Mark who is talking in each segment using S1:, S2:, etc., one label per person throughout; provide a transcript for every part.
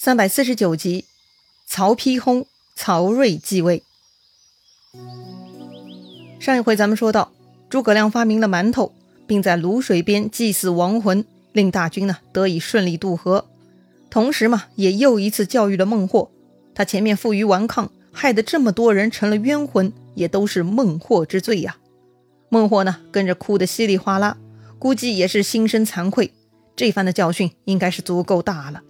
S1: 三百四十九集，曹丕薨，曹睿继位。上一回咱们说到，诸葛亮发明了馒头，并在泸水边祭祀亡魂，令大军呢得以顺利渡河。同时嘛，也又一次教育了孟获。他前面负隅顽抗，害得这么多人成了冤魂，也都是孟获之罪呀。孟获呢跟着哭得稀里哗啦，估计也是心生惭愧。这番的教训应该是足够大了。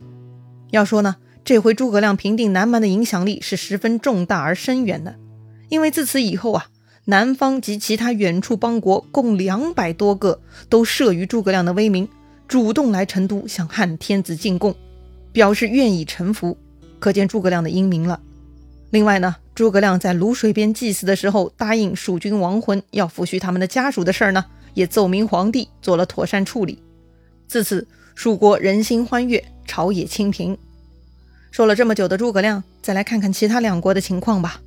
S1: 要说呢，这回诸葛亮平定南蛮的影响力是十分重大而深远的，因为自此以后啊，南方及其他远处邦国共两百多个都慑于诸葛亮的威名，主动来成都向汉天子进贡，表示愿意臣服，可见诸葛亮的英明了。另外呢，诸葛亮在泸水边祭祀的时候，答应蜀军亡魂要抚恤他们的家属的事儿呢，也奏明皇帝做了妥善处理。自此，蜀国人心欢悦。朝野清平。说了这么久的诸葛亮，再来看看其他两国的情况吧。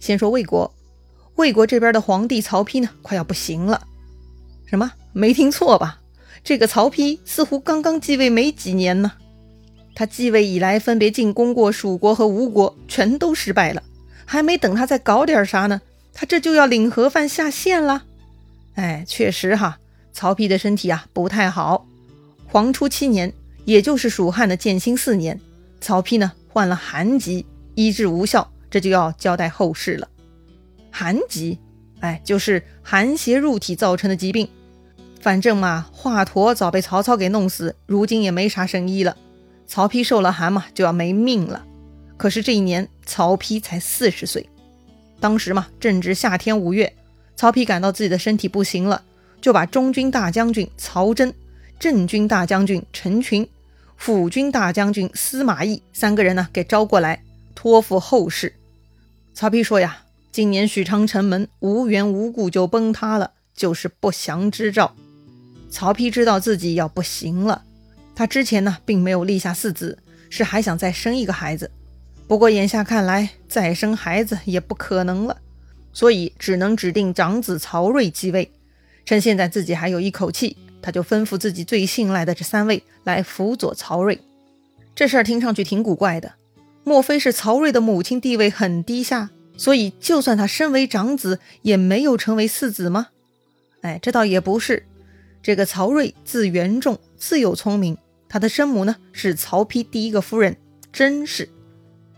S1: 先说魏国，魏国这边的皇帝曹丕呢，快要不行了。什么？没听错吧？这个曹丕似乎刚刚继位没几年呢。他继位以来，分别进攻过蜀国和吴国，全都失败了。还没等他再搞点啥呢，他这就要领盒饭下线了。哎，确实哈，曹丕的身体啊不太好。黄初七年。也就是蜀汉的建兴四年，曹丕呢患了寒疾，医治无效，这就要交代后事了。寒疾，哎，就是寒邪入体造成的疾病。反正嘛，华佗早被曹操给弄死，如今也没啥神医了。曹丕受了寒嘛，就要没命了。可是这一年，曹丕才四十岁。当时嘛，正值夏天五月，曹丕感到自己的身体不行了，就把中军大将军曹真、镇军大将军陈群。辅军大将军司马懿三个人呢，给招过来，托付后事。曹丕说呀：“今年许昌城门无缘无故就崩塌了，就是不祥之兆。”曹丕知道自己要不行了。他之前呢，并没有立下嗣子，是还想再生一个孩子。不过眼下看来，再生孩子也不可能了，所以只能指定长子曹睿继位。趁现在自己还有一口气。他就吩咐自己最信赖的这三位来辅佐曹睿。这事儿听上去挺古怪的，莫非是曹睿的母亲地位很低下，所以就算他身为长子，也没有成为嗣子吗？哎，这倒也不是。这个曹睿字元仲，自幼聪明。他的生母呢是曹丕第一个夫人甄氏，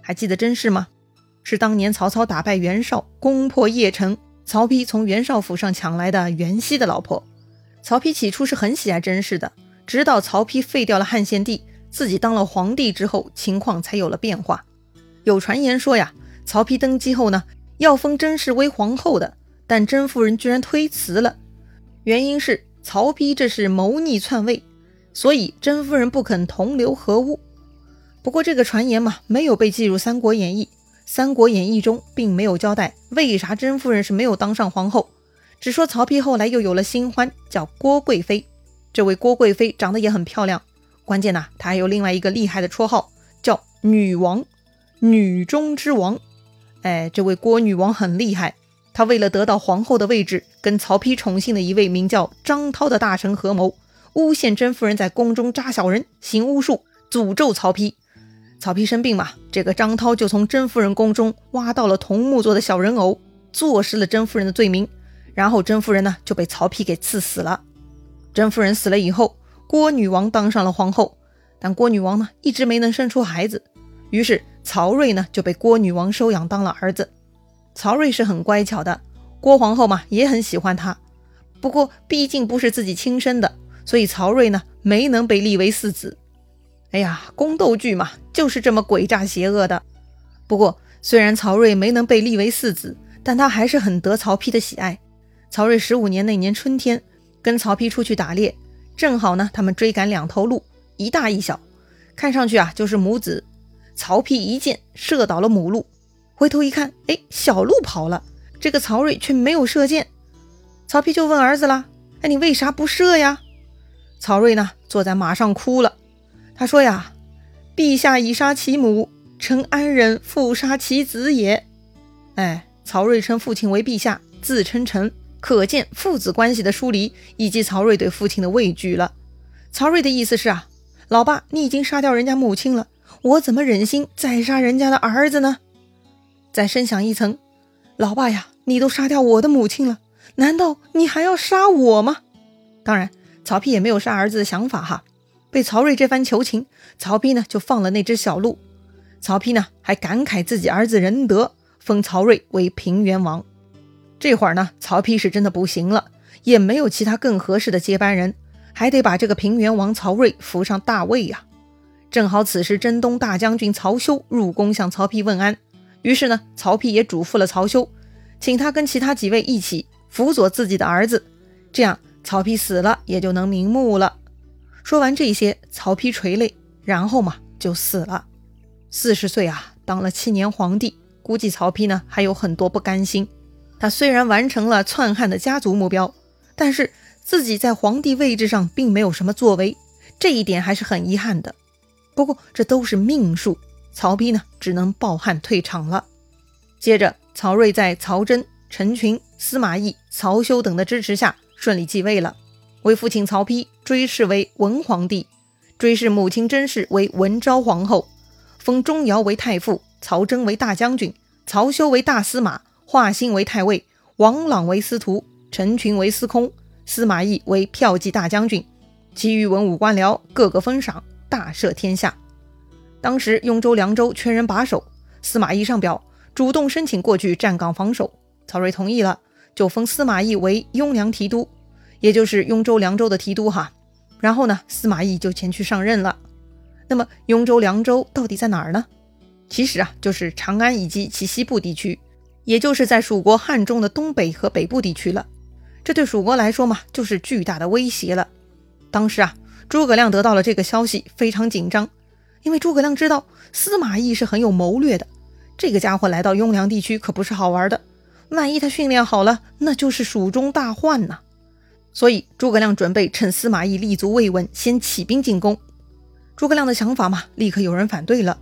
S1: 还记得甄氏吗？是当年曹操打败袁绍，攻破邺城，曹丕从袁绍府上抢来的袁熙的老婆。曹丕起初是很喜爱甄氏的，直到曹丕废掉了汉献帝，自己当了皇帝之后，情况才有了变化。有传言说呀，曹丕登基后呢，要封甄氏为皇后的，但甄夫人居然推辞了，原因是曹丕这是谋逆篡位，所以甄夫人不肯同流合污。不过这个传言嘛，没有被记入《三国演义》，《三国演义》中并没有交代为啥甄夫人是没有当上皇后。只说曹丕后来又有了新欢，叫郭贵妃。这位郭贵妃长得也很漂亮，关键呐，她还有另外一个厉害的绰号，叫女王，女中之王。哎，这位郭女王很厉害，她为了得到皇后的位置，跟曹丕宠幸的一位名叫张涛的大臣合谋，诬陷甄夫人在宫中扎小人，行巫术，诅咒曹丕。曹丕生病嘛，这个张涛就从甄夫人宫中挖到了桐木做的小人偶，坐实了甄夫人的罪名。然后甄夫人呢就被曹丕给赐死了。甄夫人死了以后，郭女王当上了皇后，但郭女王呢一直没能生出孩子，于是曹睿呢就被郭女王收养当了儿子。曹睿是很乖巧的，郭皇后嘛也很喜欢他。不过毕竟不是自己亲生的，所以曹睿呢没能被立为嗣子。哎呀，宫斗剧嘛就是这么诡诈邪恶的。不过虽然曹睿没能被立为嗣子，但他还是很得曹丕的喜爱。曹睿十五年那年春天，跟曹丕出去打猎，正好呢，他们追赶两头鹿，一大一小，看上去啊就是母子。曹丕一箭射倒了母鹿，回头一看，哎，小鹿跑了，这个曹睿却没有射箭。曹丕就问儿子啦：“哎，你为啥不射呀？”曹睿呢，坐在马上哭了。他说呀：“陛下已杀其母，臣安忍复杀其子也？”哎，曹睿称父亲为陛下，自称臣。可见父子关系的疏离，以及曹睿对父亲的畏惧了。曹睿的意思是啊，老爸，你已经杀掉人家母亲了，我怎么忍心再杀人家的儿子呢？再深想一层，老爸呀，你都杀掉我的母亲了，难道你还要杀我吗？当然，曹丕也没有杀儿子的想法哈。被曹睿这番求情，曹丕呢就放了那只小鹿。曹丕呢还感慨自己儿子仁德，封曹睿为平原王。这会儿呢，曹丕是真的不行了，也没有其他更合适的接班人，还得把这个平原王曹睿扶上大位呀。正好此时征东大将军曹休入宫向曹丕问安，于是呢，曹丕也嘱咐了曹休，请他跟其他几位一起辅佐自己的儿子，这样曹丕死了也就能瞑目了。说完这些，曹丕垂泪，然后嘛就死了。四十岁啊，当了七年皇帝，估计曹丕呢还有很多不甘心。他虽然完成了篡汉的家族目标，但是自己在皇帝位置上并没有什么作为，这一点还是很遗憾的。不过这都是命数，曹丕呢只能抱憾退场了。接着，曹睿在曹真、陈群、司马懿、曹休等的支持下顺利继位了，为父亲曹丕追谥为文皇帝，追谥母亲甄氏为文昭皇后。封钟繇为太傅，曹真为大将军，曹休为大司马，华歆为太尉，王朗为司徒，陈群为司空，司马懿为骠骑大将军，其余文武官僚各个封赏，大赦天下。当时雍州、凉州缺人把守，司马懿上表主动申请过去站岗防守，曹睿同意了，就封司马懿为雍凉提督，也就是雍州、凉州的提督哈。然后呢，司马懿就前去上任了。那么雍州、凉州到底在哪儿呢？其实啊，就是长安以及其西部地区，也就是在蜀国汉中的东北和北部地区了。这对蜀国来说嘛，就是巨大的威胁了。当时啊，诸葛亮得到了这个消息，非常紧张，因为诸葛亮知道司马懿是很有谋略的，这个家伙来到雍凉地区可不是好玩的。万一他训练好了，那就是蜀中大患呐。所以诸葛亮准备趁司马懿立足未稳，先起兵进攻。诸葛亮的想法嘛，立刻有人反对了。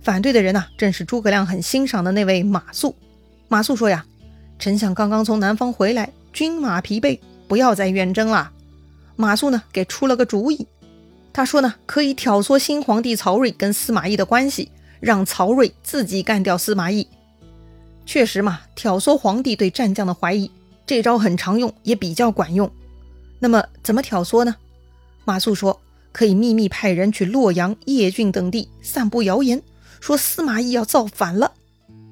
S1: 反对的人呢，正是诸葛亮很欣赏的那位马谡。马谡说呀：“丞相刚刚从南方回来，军马疲惫，不要再远征了。”马谡呢，给出了个主意。他说呢，可以挑唆新皇帝曹睿跟司马懿的关系，让曹睿自己干掉司马懿。确实嘛，挑唆皇帝对战将的怀疑，这招很常用，也比较管用。那么怎么挑唆呢？马谡说。可以秘密派人去洛阳、邺郡等地散布谣言，说司马懿要造反了。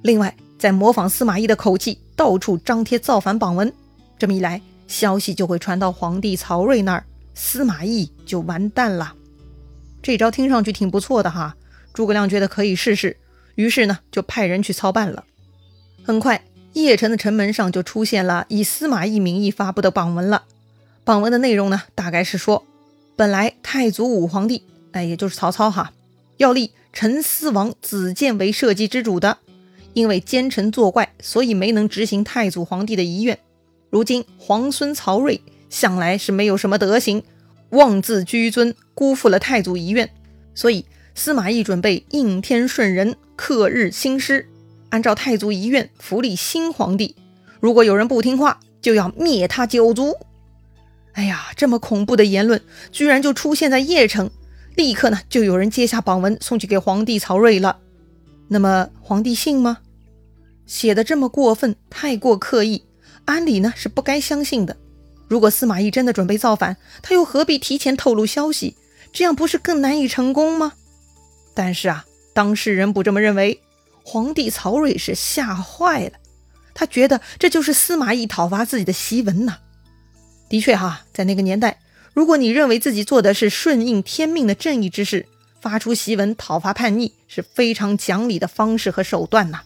S1: 另外，再模仿司马懿的口气，到处张贴造反榜文。这么一来，消息就会传到皇帝曹睿那儿，司马懿就完蛋了。这招听上去挺不错的哈，诸葛亮觉得可以试试，于是呢，就派人去操办了。很快，邺城的城门上就出现了以司马懿名义发布的榜文了。榜文的内容呢，大概是说。本来太祖武皇帝，哎，也就是曹操哈，要立陈思王子建为社稷之主的，因为奸臣作怪，所以没能执行太祖皇帝的遗愿。如今皇孙曹睿向来是没有什么德行，妄自居尊，辜负了太祖遗愿，所以司马懿准备应天顺人，克日兴师，按照太祖遗愿扶立新皇帝。如果有人不听话，就要灭他九族。哎呀，这么恐怖的言论居然就出现在邺城，立刻呢就有人接下榜文送去给皇帝曹睿了。那么皇帝信吗？写的这么过分，太过刻意，按理呢是不该相信的。如果司马懿真的准备造反，他又何必提前透露消息？这样不是更难以成功吗？但是啊，当事人不这么认为，皇帝曹睿是吓坏了，他觉得这就是司马懿讨伐自己的檄文呐。的确哈，在那个年代，如果你认为自己做的是顺应天命的正义之事，发出檄文讨伐叛逆是非常讲理的方式和手段呐。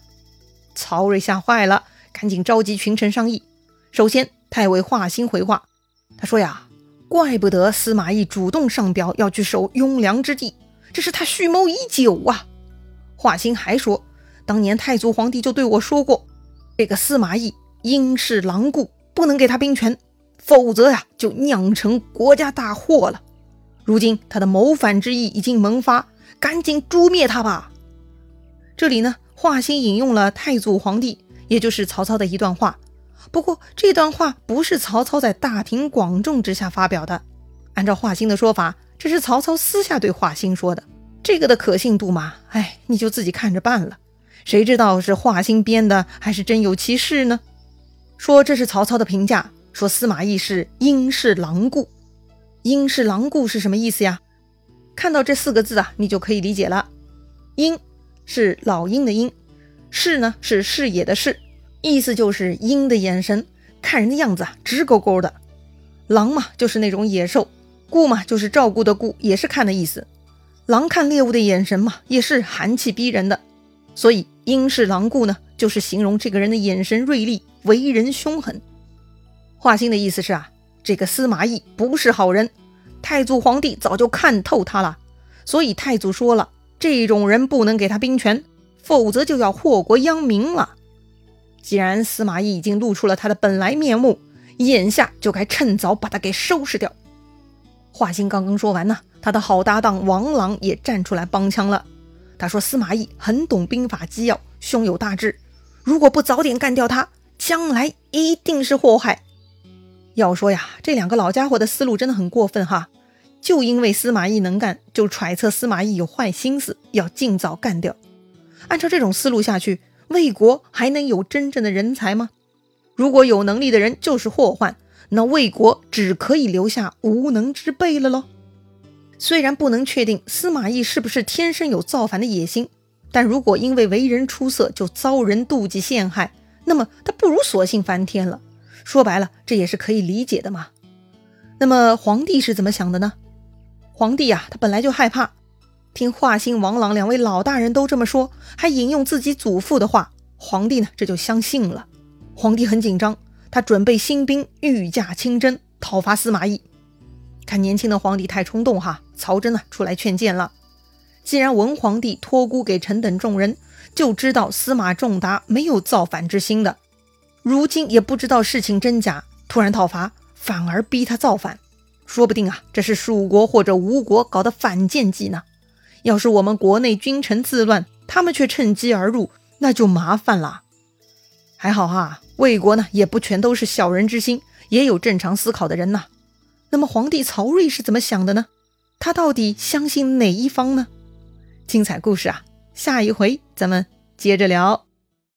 S1: 曹睿吓坏了，赶紧召集群臣商议。首先，太尉华歆回话，他说呀：“怪不得司马懿主动上表要去守雍凉之地，这是他蓄谋已久啊。”华歆还说，当年太祖皇帝就对我说过，这个司马懿因事狼顾，不能给他兵权。否则呀，就酿成国家大祸了。如今他的谋反之意已经萌发，赶紧诛灭他吧。这里呢，华歆引用了太祖皇帝，也就是曹操的一段话。不过这段话不是曹操在大庭广众之下发表的，按照华歆的说法，这是曹操私下对华歆说的。这个的可信度嘛，哎，你就自己看着办了。谁知道是华歆编的，还是真有其事呢？说这是曹操的评价，说司马懿是鹰是狼顾。鹰是狼顾是什么意思呀？看到这四个字啊，你就可以理解了。鹰是老鹰的鹰，视呢是视野的视，意思就是鹰的眼神看人的样子啊直勾勾的。狼嘛就是那种野兽，顾嘛就是照顾的顾，也是看的意思。狼看猎物的眼神嘛也是寒气逼人的，所以鹰视狼顾呢就是形容这个人的眼神锐利，为人凶狠。华歆的意思是啊。这个司马懿不是好人，太祖皇帝早就看透他了，所以太祖说了，这种人不能给他兵权，否则就要祸国殃民了。既然司马懿已经露出了他的本来面目，眼下就该趁早把他给收拾掉。华歆刚刚说完呢，他的好搭档王朗也站出来帮腔了。他说司马懿很懂兵法机要，胸有大志，如果不早点干掉他，将来一定是祸害。要说呀，这两个老家伙的思路真的很过分哈！就因为司马懿能干，就揣测司马懿有坏心思，要尽早干掉。按照这种思路下去，魏国还能有真正的人才吗？如果有能力的人就是祸患，那魏国只可以留下无能之辈了喽。虽然不能确定司马懿是不是天生有造反的野心，但如果因为为人出色就遭人妒忌陷害，那么他不如索性翻天了。说白了，这也是可以理解的嘛。那么皇帝是怎么想的呢？皇帝呀，他本来就害怕，听华歆、王朗两位老大人都这么说，还引用自己祖父的话，皇帝呢这就相信了。皇帝很紧张，他准备新兵，御驾亲征，讨伐司马懿。看年轻的皇帝太冲动哈，曹真呢出来劝谏了。既然文皇帝托孤给臣等众人，就知道司马仲达没有造反之心的。如今也不知道事情真假，突然讨伐，反而逼他造反，说不定啊，这是蜀国或者吴国搞的反间计呢。要是我们国内君臣自乱，他们却趁机而入，那就麻烦了。还好哈，魏国呢也不全都是小人之心，也有正常思考的人呐。那么皇帝曹睿是怎么想的呢？他到底相信哪一方呢？精彩故事啊，下一回咱们接着聊。